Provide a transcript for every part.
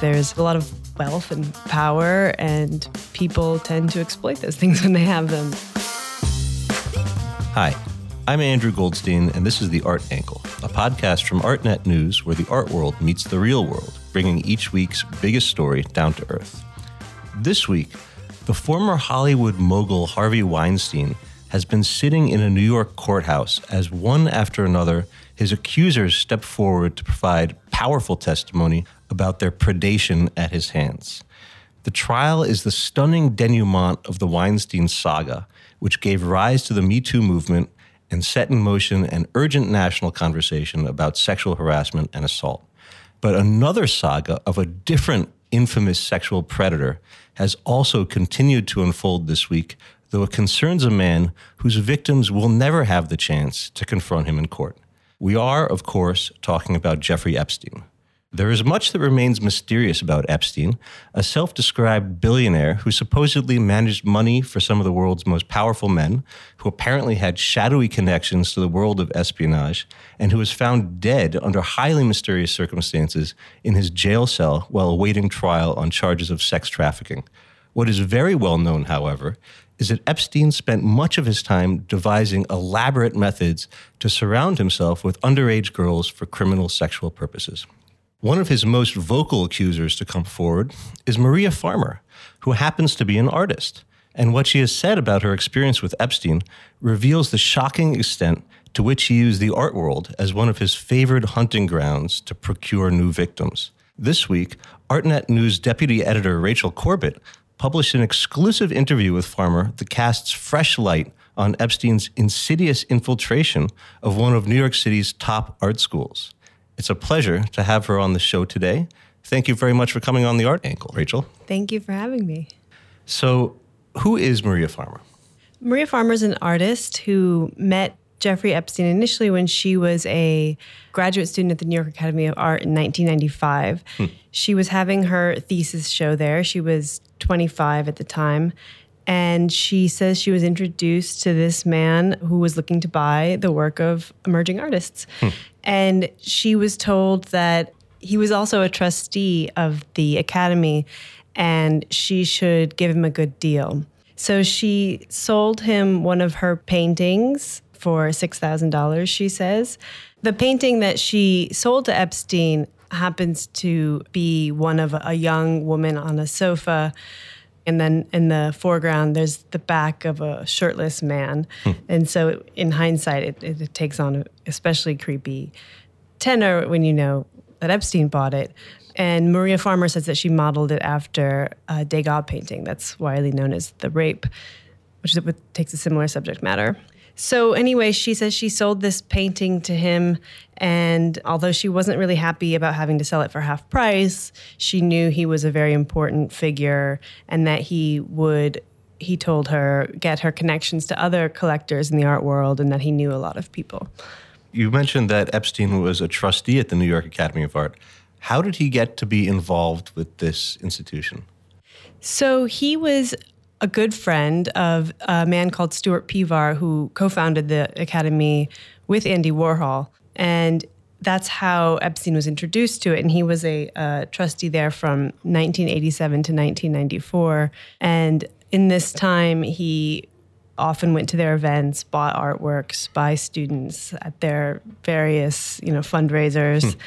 There's a lot of wealth and power, and people tend to exploit those things when they have them. Hi, I'm Andrew Goldstein, and this is The Art Angle, a podcast from ArtNet News where the art world meets the real world, bringing each week's biggest story down to earth. This week, the former Hollywood mogul Harvey Weinstein has been sitting in a New York courthouse as one after another his accusers step forward to provide powerful testimony about their predation at his hands. The trial is the stunning denouement of the Weinstein saga, which gave rise to the Me Too movement and set in motion an urgent national conversation about sexual harassment and assault. But another saga of a different infamous sexual predator has also continued to unfold this week, though it concerns a man whose victims will never have the chance to confront him in court. We are, of course, talking about Jeffrey Epstein. There is much that remains mysterious about Epstein, a self described billionaire who supposedly managed money for some of the world's most powerful men, who apparently had shadowy connections to the world of espionage, and who was found dead under highly mysterious circumstances in his jail cell while awaiting trial on charges of sex trafficking. What is very well known, however, is that Epstein spent much of his time devising elaborate methods to surround himself with underage girls for criminal sexual purposes. One of his most vocal accusers to come forward is Maria Farmer, who happens to be an artist. And what she has said about her experience with Epstein reveals the shocking extent to which he used the art world as one of his favored hunting grounds to procure new victims. This week, ArtNet News deputy editor Rachel Corbett published an exclusive interview with Farmer that casts fresh light on Epstein's insidious infiltration of one of New York City's top art schools. It's a pleasure to have her on the show today. Thank you very much for coming on the Art Angle, Rachel. Thank you for having me. So, who is Maria Farmer? Maria Farmer is an artist who met Jeffrey Epstein initially when she was a graduate student at the New York Academy of Art in 1995. Hmm. She was having her thesis show there. She was 25 at the time. And she says she was introduced to this man who was looking to buy the work of emerging artists. Hmm. And she was told that he was also a trustee of the academy and she should give him a good deal. So she sold him one of her paintings for $6,000, she says. The painting that she sold to Epstein happens to be one of a young woman on a sofa and then in the foreground there's the back of a shirtless man hmm. and so in hindsight it, it, it takes on an especially creepy tenor when you know that epstein bought it and maria farmer says that she modeled it after a degas painting that's widely known as the rape which is, takes a similar subject matter so, anyway, she says she sold this painting to him. And although she wasn't really happy about having to sell it for half price, she knew he was a very important figure and that he would, he told her, get her connections to other collectors in the art world and that he knew a lot of people. You mentioned that Epstein was a trustee at the New York Academy of Art. How did he get to be involved with this institution? So he was a good friend of a man called Stuart Pivar, who co founded the Academy with Andy Warhol. And that's how Epstein was introduced to it. And he was a, trustee there from 1987 to 1994. And in this time, he often went to their events, bought artworks by students at their various, you know, fundraisers. Hmm.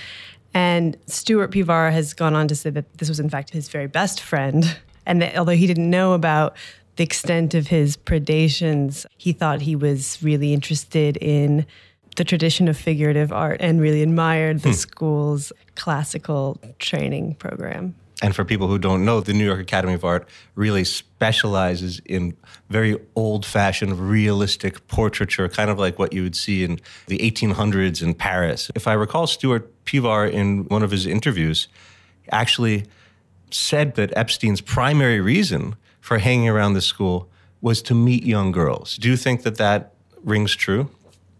And Stuart Pivar has gone on to say that this was in fact his very best friend and that although he didn't know about the extent of his predations, he thought he was really interested in the tradition of figurative art and really admired the hmm. school's classical training program. And for people who don't know, the New York Academy of Art really specializes in very old fashioned, realistic portraiture, kind of like what you would see in the 1800s in Paris. If I recall, Stuart Pivar, in one of his interviews, actually said that Epstein's primary reason for hanging around the school was to meet young girls. Do you think that that rings true?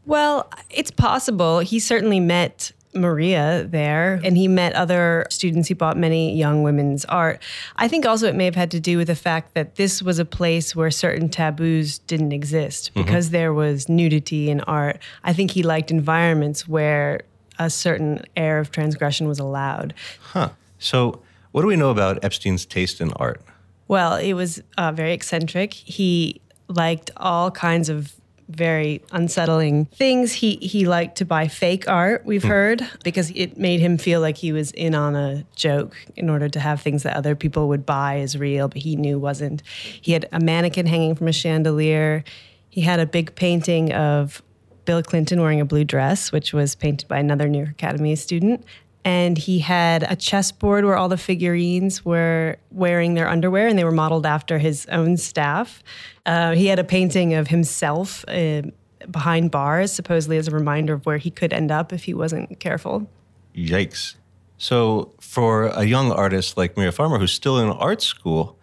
Well, it's possible. He certainly met Maria there and he met other students. He bought many young women's art. I think also it may have had to do with the fact that this was a place where certain taboos didn't exist because mm-hmm. there was nudity in art. I think he liked environments where a certain air of transgression was allowed. Huh. So, what do we know about Epstein's taste in art? Well, it was uh, very eccentric. He liked all kinds of very unsettling things. He he liked to buy fake art, we've hmm. heard, because it made him feel like he was in on a joke in order to have things that other people would buy as real, but he knew wasn't. He had a mannequin hanging from a chandelier. He had a big painting of Bill Clinton wearing a blue dress, which was painted by another New York Academy student and he had a chessboard where all the figurines were wearing their underwear and they were modeled after his own staff. Uh, he had a painting of himself uh, behind bars, supposedly as a reminder of where he could end up if he wasn't careful. Yikes. So, for a young artist like Maria Farmer, who's still in art school,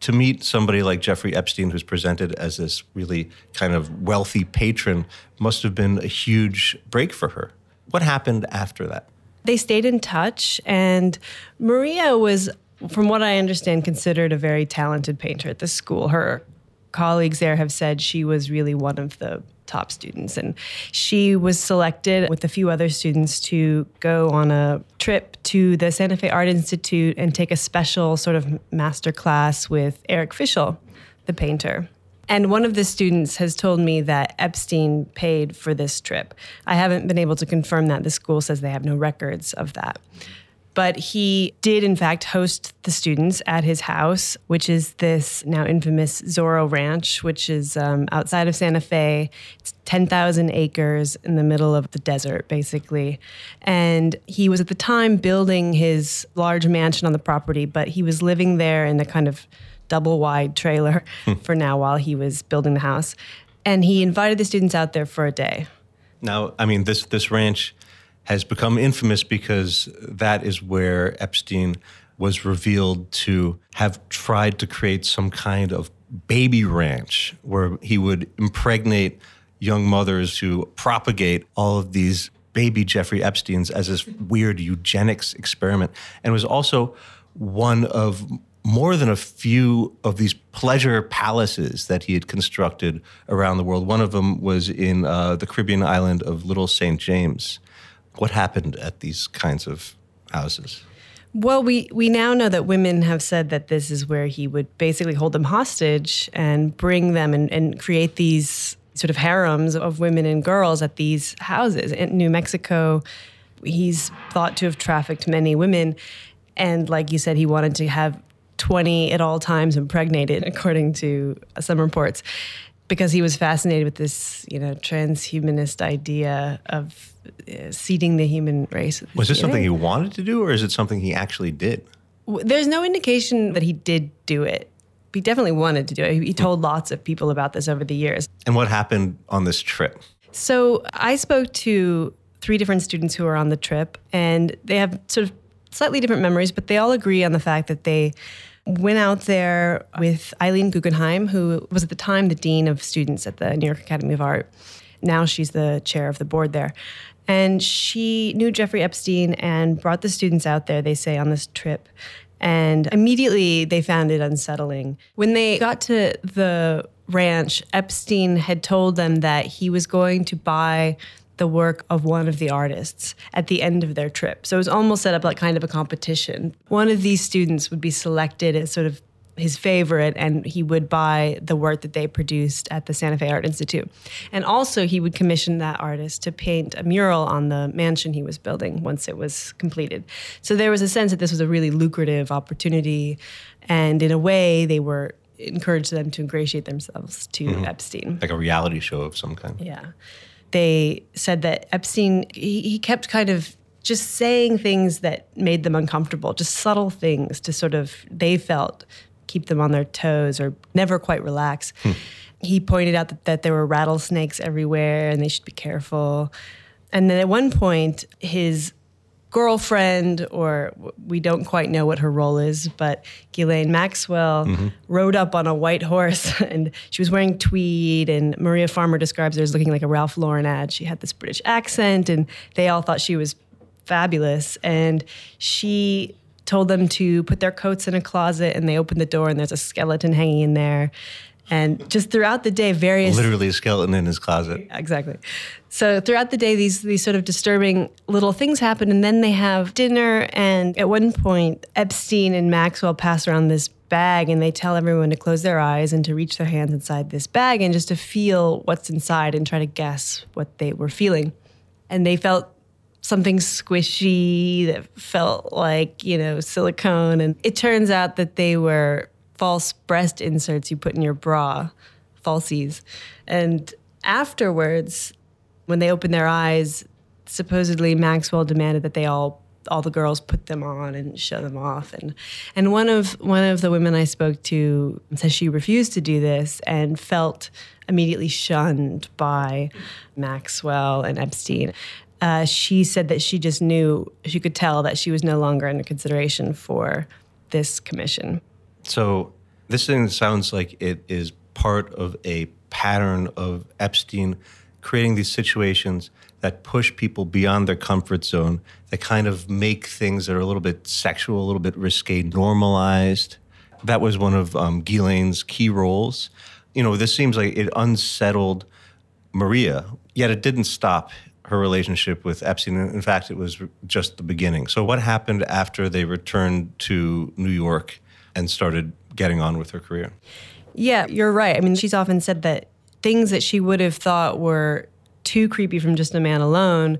to meet somebody like Jeffrey Epstein, who's presented as this really kind of wealthy patron, must have been a huge break for her. What happened after that? They stayed in touch, and Maria was, from what I understand, considered a very talented painter at the school. Her colleagues there have said she was really one of the top students. And she was selected with a few other students to go on a trip to the Santa Fe Art Institute and take a special sort of master class with Eric Fischl, the painter. And one of the students has told me that Epstein paid for this trip. I haven't been able to confirm that. The school says they have no records of that. But he did, in fact, host the students at his house, which is this now infamous Zorro Ranch, which is um, outside of Santa Fe. It's 10,000 acres in the middle of the desert, basically. And he was at the time building his large mansion on the property, but he was living there in a kind of double wide trailer hmm. for now while he was building the house. And he invited the students out there for a day. Now, I mean, this, this ranch has become infamous because that is where Epstein was revealed to have tried to create some kind of baby ranch where he would impregnate young mothers who propagate all of these baby Jeffrey Epsteins as this weird eugenics experiment and was also one of more than a few of these pleasure palaces that he had constructed around the world. One of them was in uh, the Caribbean island of Little St. James. What happened at these kinds of houses? Well, we, we now know that women have said that this is where he would basically hold them hostage and bring them and, and create these sort of harems of women and girls at these houses. In New Mexico, he's thought to have trafficked many women. And like you said, he wanted to have 20 at all times impregnated, according to some reports, because he was fascinated with this, you know, transhumanist idea of uh, seeding the human race. Was this something he wanted to do, or is it something he actually did? There's no indication that he did do it. He definitely wanted to do it. He told lots of people about this over the years. And what happened on this trip? So I spoke to three different students who were on the trip, and they have sort of slightly different memories, but they all agree on the fact that they went out there with Eileen Guggenheim, who was at the time the dean of students at the New York Academy of Art. Now she's the chair of the board there. And she knew Jeffrey Epstein and brought the students out there, they say, on this trip. And immediately they found it unsettling. When they got to the ranch, Epstein had told them that he was going to buy the work of one of the artists at the end of their trip. So it was almost set up like kind of a competition. One of these students would be selected as sort of his favorite and he would buy the work that they produced at the Santa Fe Art Institute. And also he would commission that artist to paint a mural on the mansion he was building once it was completed. So there was a sense that this was a really lucrative opportunity and in a way they were encouraged them to ingratiate themselves to mm-hmm. Epstein. Like a reality show of some kind. Yeah they said that Epstein, he, he kept kind of just saying things that made them uncomfortable, just subtle things to sort of, they felt, keep them on their toes or never quite relax. Hmm. He pointed out that, that there were rattlesnakes everywhere and they should be careful. And then at one point, his girlfriend, or we don't quite know what her role is, but Ghislaine Maxwell mm-hmm. rode up on a white horse and she was wearing tweed. And Maria Farmer describes her as looking like a Ralph Lauren ad. She had this British accent, and they all thought she was fabulous. And she told them to put their coats in a closet and they opened the door and there's a skeleton hanging in there. And just throughout the day, various Literally a skeleton in his closet. exactly. So throughout the day, these these sort of disturbing little things happen, and then they have dinner. And at one point, Epstein and Maxwell pass around this bag, and they tell everyone to close their eyes and to reach their hands inside this bag and just to feel what's inside and try to guess what they were feeling. And they felt something squishy that felt like you know silicone, and it turns out that they were false breast inserts you put in your bra, falsies. And afterwards, when they opened their eyes, supposedly Maxwell demanded that they all all the girls put them on and show them off and and one of one of the women I spoke to says she refused to do this and felt immediately shunned by Maxwell and Epstein. Uh, she said that she just knew she could tell that she was no longer under consideration for this commission. So this thing sounds like it is part of a pattern of Epstein creating these situations that push people beyond their comfort zone, that kind of make things that are a little bit sexual, a little bit risque, normalized. That was one of um, Ghislaine's key roles. You know, this seems like it unsettled Maria, yet it didn't stop her relationship with Epstein. In fact, it was just the beginning. So, what happened after they returned to New York and started getting on with her career? Yeah, you're right. I mean, she's often said that things that she would have thought were too creepy from just a man alone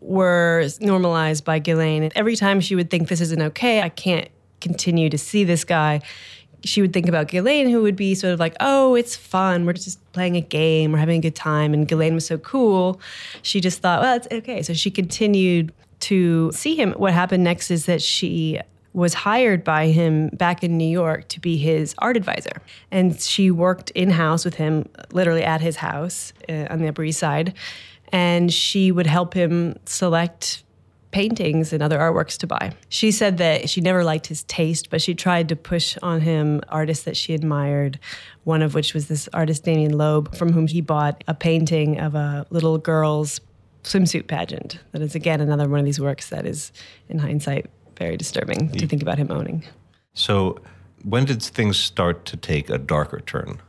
were normalized by Ghislaine. Every time she would think this isn't okay, I can't continue to see this guy. She would think about Ghislaine, who would be sort of like, oh, it's fun. We're just playing a game. We're having a good time. And Ghislaine was so cool. She just thought, well, it's okay. So she continued to see him. What happened next is that she was hired by him back in New York to be his art advisor. And she worked in house with him, literally at his house uh, on the Upper East Side. And she would help him select paintings and other artworks to buy. She said that she never liked his taste, but she tried to push on him artists that she admired, one of which was this artist Damian Loeb, from whom he bought a painting of a little girl's swimsuit pageant. That is, again, another one of these works that is, in hindsight, very disturbing to think about him owning. So, when did things start to take a darker turn?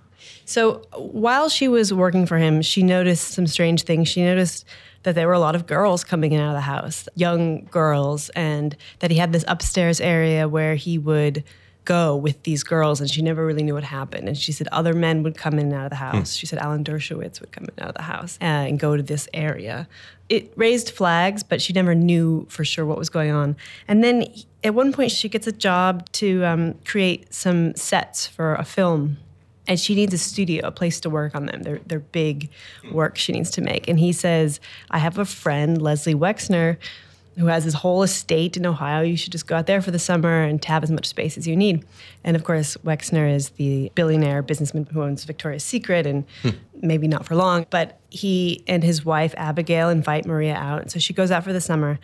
So, while she was working for him, she noticed some strange things. She noticed that there were a lot of girls coming in out of the house, young girls, and that he had this upstairs area where he would go with these girls and she never really knew what happened. And she said other men would come in and out of the house. She said alan dershowitz would come in and out of the house and go to this area. It raised flags but she never knew for sure what was going on. And then at one point she gets a job to um, create some sets for a film. And she needs a studio, a place to work on them. They're, they're big work she needs to make. And he says, I have a friend, Leslie Wexner, who has his whole estate in Ohio. You should just go out there for the summer and have as much space as you need. And of course, Wexner is the billionaire businessman who owns Victoria's Secret and hmm. maybe not for long. But he and his wife, Abigail, invite Maria out. And so she goes out for the summer.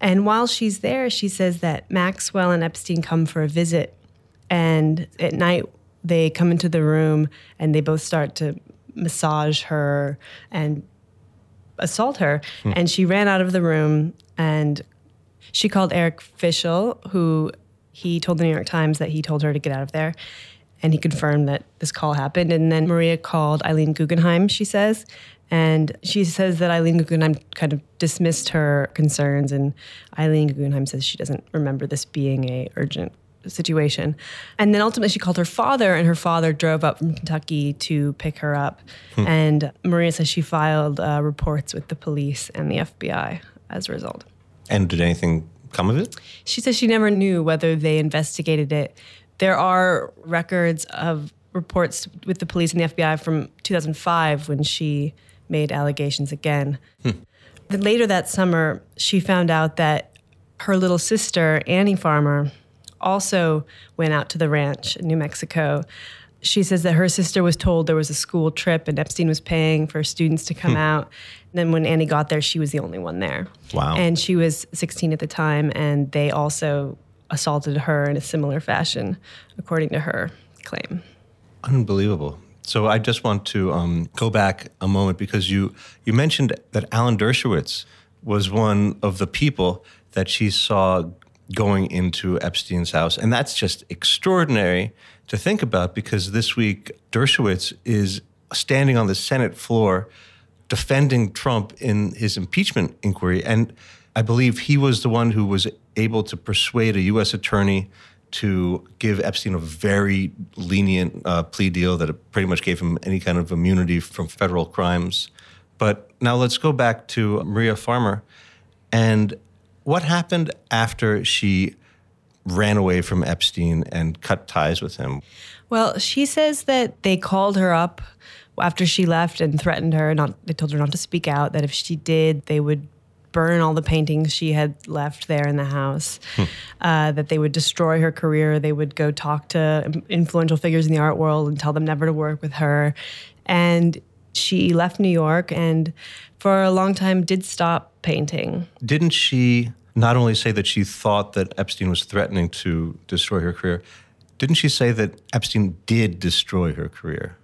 And while she's there, she says that Maxwell and Epstein come for a visit. And at night, they come into the room and they both start to massage her and assault her. Hmm. And she ran out of the room and she called Eric Fischl, who he told the New York Times that he told her to get out of there. And he confirmed that this call happened. And then Maria called Eileen Guggenheim, she says. And she says that Eileen Guggenheim kind of dismissed her concerns. And Eileen Guggenheim says she doesn't remember this being a urgent situation. And then ultimately she called her father, and her father drove up from Kentucky to pick her up. And Maria says she filed uh, reports with the police and the FBI as a result. And did anything come of it? She says she never knew whether they investigated it. There are records of reports with the police and the FBI from 2005 when she made allegations again. Then later that summer, she found out that her little sister, Annie Farmer, also went out to the ranch in New Mexico. She says that her sister was told there was a school trip and Epstein was paying for students to come out. And then when Annie got there, she was the only one there. Wow. And she was 16 at the time, and they also assaulted her in a similar fashion, according to her claim. Unbelievable. So I just want to um, go back a moment because you you mentioned that Alan Dershowitz was one of the people that she saw going into Epstein's house. And that's just extraordinary to think about because this week Dershowitz is standing on the Senate floor defending Trump in his impeachment inquiry. And I believe he was the one who was able to persuade a U.S. attorney to give Epstein a very lenient uh, plea deal that pretty much gave him any kind of immunity from federal crimes. But now let's go back to Maria Farmer. And what happened after she ran away from Epstein and cut ties with him? Well, she says that they called her up after she left and threatened her. Not they told her not to speak out. That if she did, they would burn all the paintings she had left there in the house. Hmm. Uh, that they would destroy her career. They would go talk to influential figures in the art world and tell them never to work with her. And she left New York and for a long time did stop painting. Didn't she not only say that she thought that Epstein was threatening to destroy her career, didn't she say that Epstein did destroy her career?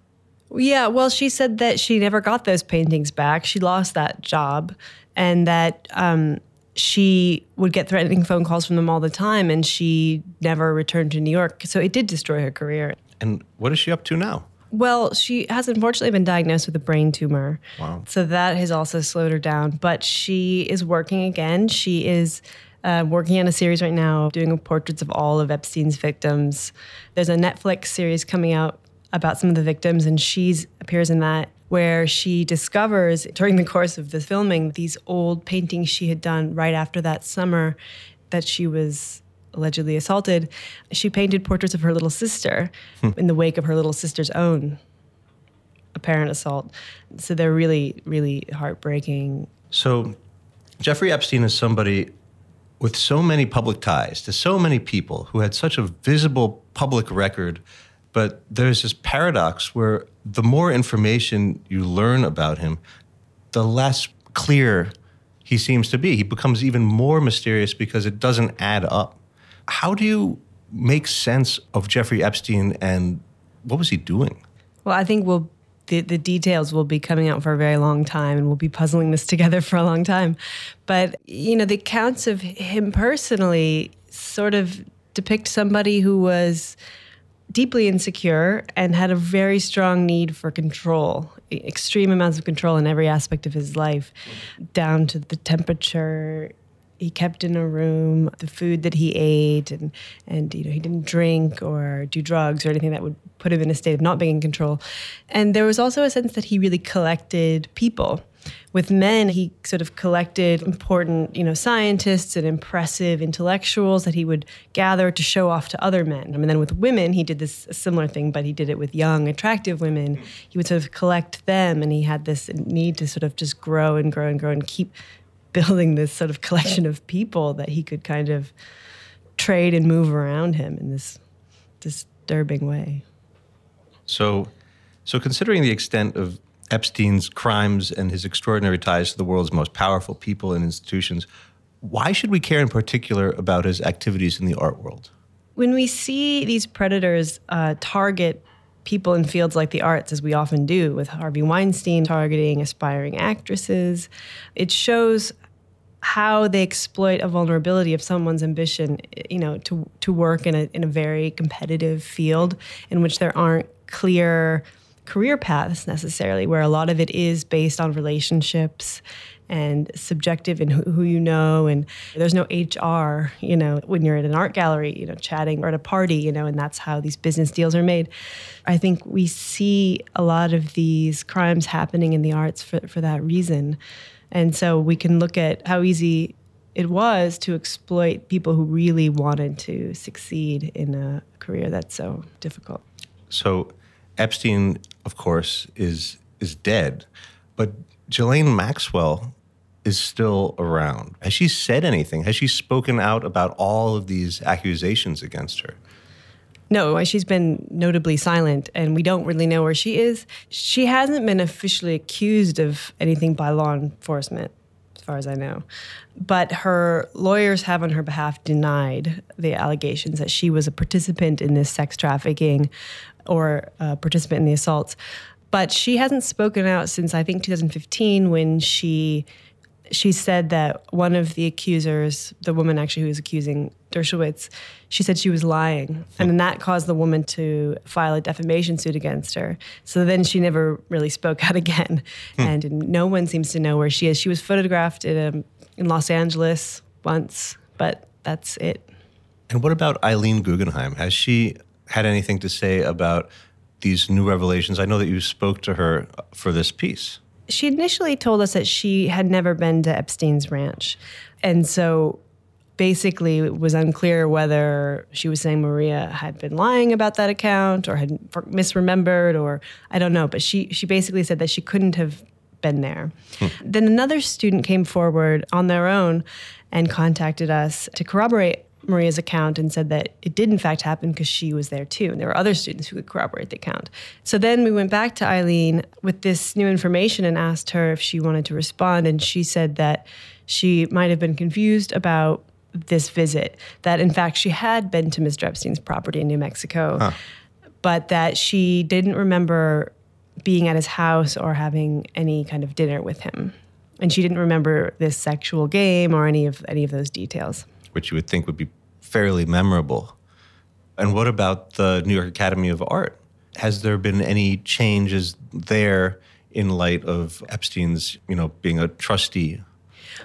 Yeah, well, she said that she never got those paintings back. She lost that job, and that um, she would get threatening phone calls from them all the time, and she never returned to New York. So it did destroy her career. And what is she up to now? Well, she has unfortunately been diagnosed with a brain tumor. Wow. So that has also slowed her down. But she is working again. She is uh, working on a series right now, doing portraits of all of Epstein's victims. There's a Netflix series coming out about some of the victims, and she appears in that where she discovers during the course of the filming these old paintings she had done right after that summer that she was allegedly assaulted, she painted portraits of her little sister hmm. in the wake of her little sister's own apparent assault. So they're really, really heartbreaking. So Jeffrey Epstein is somebody with so many public ties to so many people who had such a visible public record. But there's this paradox where the more information you learn about him, the less clear he seems to be. He becomes even more mysterious because it doesn't add up. How do you make sense of Jeffrey Epstein and what was he doing? Well, I think we'll the, the details will be coming out for a very long time and we'll be puzzling this together for a long time. But, you know, the accounts of him personally sort of depict somebody who was deeply insecure and had a very strong need for control, extreme amounts of control in every aspect of his life, down to the temperature he kept in a room, the food that he ate, and and you know he didn't drink or do drugs or anything that would put him in a state of not being in control. And there was also a sense that he really collected people. With men, he sort of collected important, you know, scientists and impressive intellectuals that he would gather to show off to other men. And then with women, he did this similar thing, but he did it with young, attractive women. He would sort of collect them, and he had this need to sort of just grow and grow and grow and keep building this sort of collection of people that he could kind of trade and move around him in this disturbing way. So, so considering the extent of Epstein's crimes and his extraordinary ties to the world's most powerful people and institutions, why should we care in particular about his activities in the art world? When we see these predators uh, target people in fields like the arts, as we often do with Harvey Weinstein targeting aspiring actresses, it shows how they exploit a vulnerability of someone's ambition, you know, to to work in a in a very competitive field in which there aren't clear career paths necessarily, where a lot of it is based on relationships and subjective in who, who, you know and there's no hr you know when you're at an art gallery you know chatting or at a party you know and that's how these business deals are made. I think we see a lot of these crimes happening in the arts for, for that reason and so we can look at how easy it was to exploit people who really wanted to succeed in a career that's so difficult. So Epstein, of course, is is dead, but Ghislaine Maxwell is still around. Has she said anything? Has she spoken out about all of these accusations against her? No, uh, she's been notably silent, and we don't really know where she is. She hasn't been officially accused of anything by law enforcement, as far as I know. But her lawyers have, on her behalf, denied the allegations that she was a participant in this sex trafficking or a participant in the assaults. But she hasn't spoken out since I think 2015 when she she said that one of the accusers, the woman actually who was accusing Dershowitz, she said she was lying. And then that caused the woman to file a defamation suit against her. So then she never really spoke out again. Hmm. And no one seems to know where she is. She was photographed in, a, in Los Angeles once, but that's it. And what about Eileen Guggenheim? Has she had anything to say about these new revelations? I know that you spoke to her for this piece she initially told us that she had never been to Epstein's ranch. And so basically it was unclear whether she was saying Maria had been lying about that account or had misremembered or I don't know, but she she basically said that she couldn't have been there. Hmm. Then another student came forward on their own and contacted us to corroborate Maria's account and said that it did in fact happen because she was there too. And there were other students who could corroborate the account. So then we went back to Eileen with this new information and asked her if she wanted to respond. And she said that she might have been confused about this visit, that in fact she had been to Mr. Epstein's property in New Mexico, huh. but that she didn't remember being at his house or having any kind of dinner with him. And she didn't remember this sexual game or any of any of those details which you would think would be fairly memorable. And what about the New York Academy of Art? Has there been any changes there in light of Epstein's, you know, being a trustee?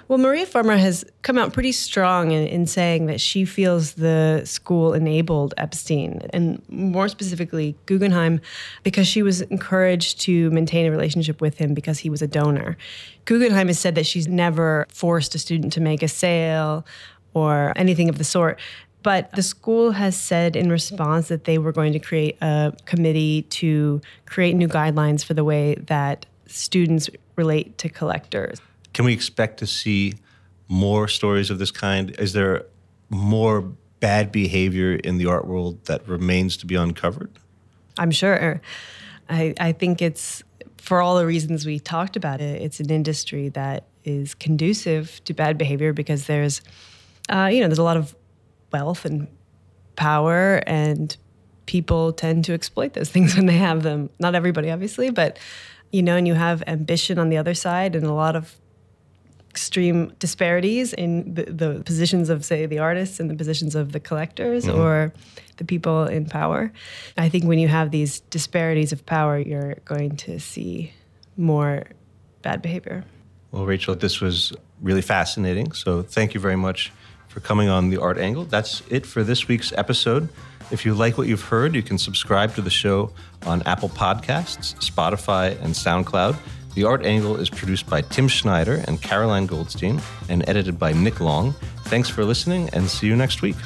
Well, Maria Farmer has come out pretty strong in, in saying that she feels the school enabled Epstein, and more specifically, Guggenheim, because she was encouraged to maintain a relationship with him because he was a donor. Guggenheim has said that she's never forced a student to make a sale or anything of the sort. But the school has said in response that they were going to create a committee to create new guidelines for the way that students relate to collectors. Can we expect to see more stories of this kind? Is there more bad behavior in the art world that remains to be uncovered? I'm sure. I, I think it's for all the reasons we talked about it, it's an industry that is conducive to bad behavior because there's uh, you know, there's a lot of wealth and power, and people tend to exploit those things when they have them. Not everybody, obviously, but you know, and you have ambition on the other side, and a lot of extreme disparities in the, the positions of, say, the artists and the positions of the collectors mm-hmm. or the people in power. I think when you have these disparities of power, you're going to see more bad behavior. Well, Rachel, this was really fascinating. So thank you very much for coming on The Art Angle. That's it for this week's episode. If you like what you've heard, you can subscribe to the show on Apple Podcasts, Spotify, and SoundCloud. The Art Angle is produced by Tim Schneider and Caroline Goldstein and edited by Nick Long. Thanks for listening and see you next week.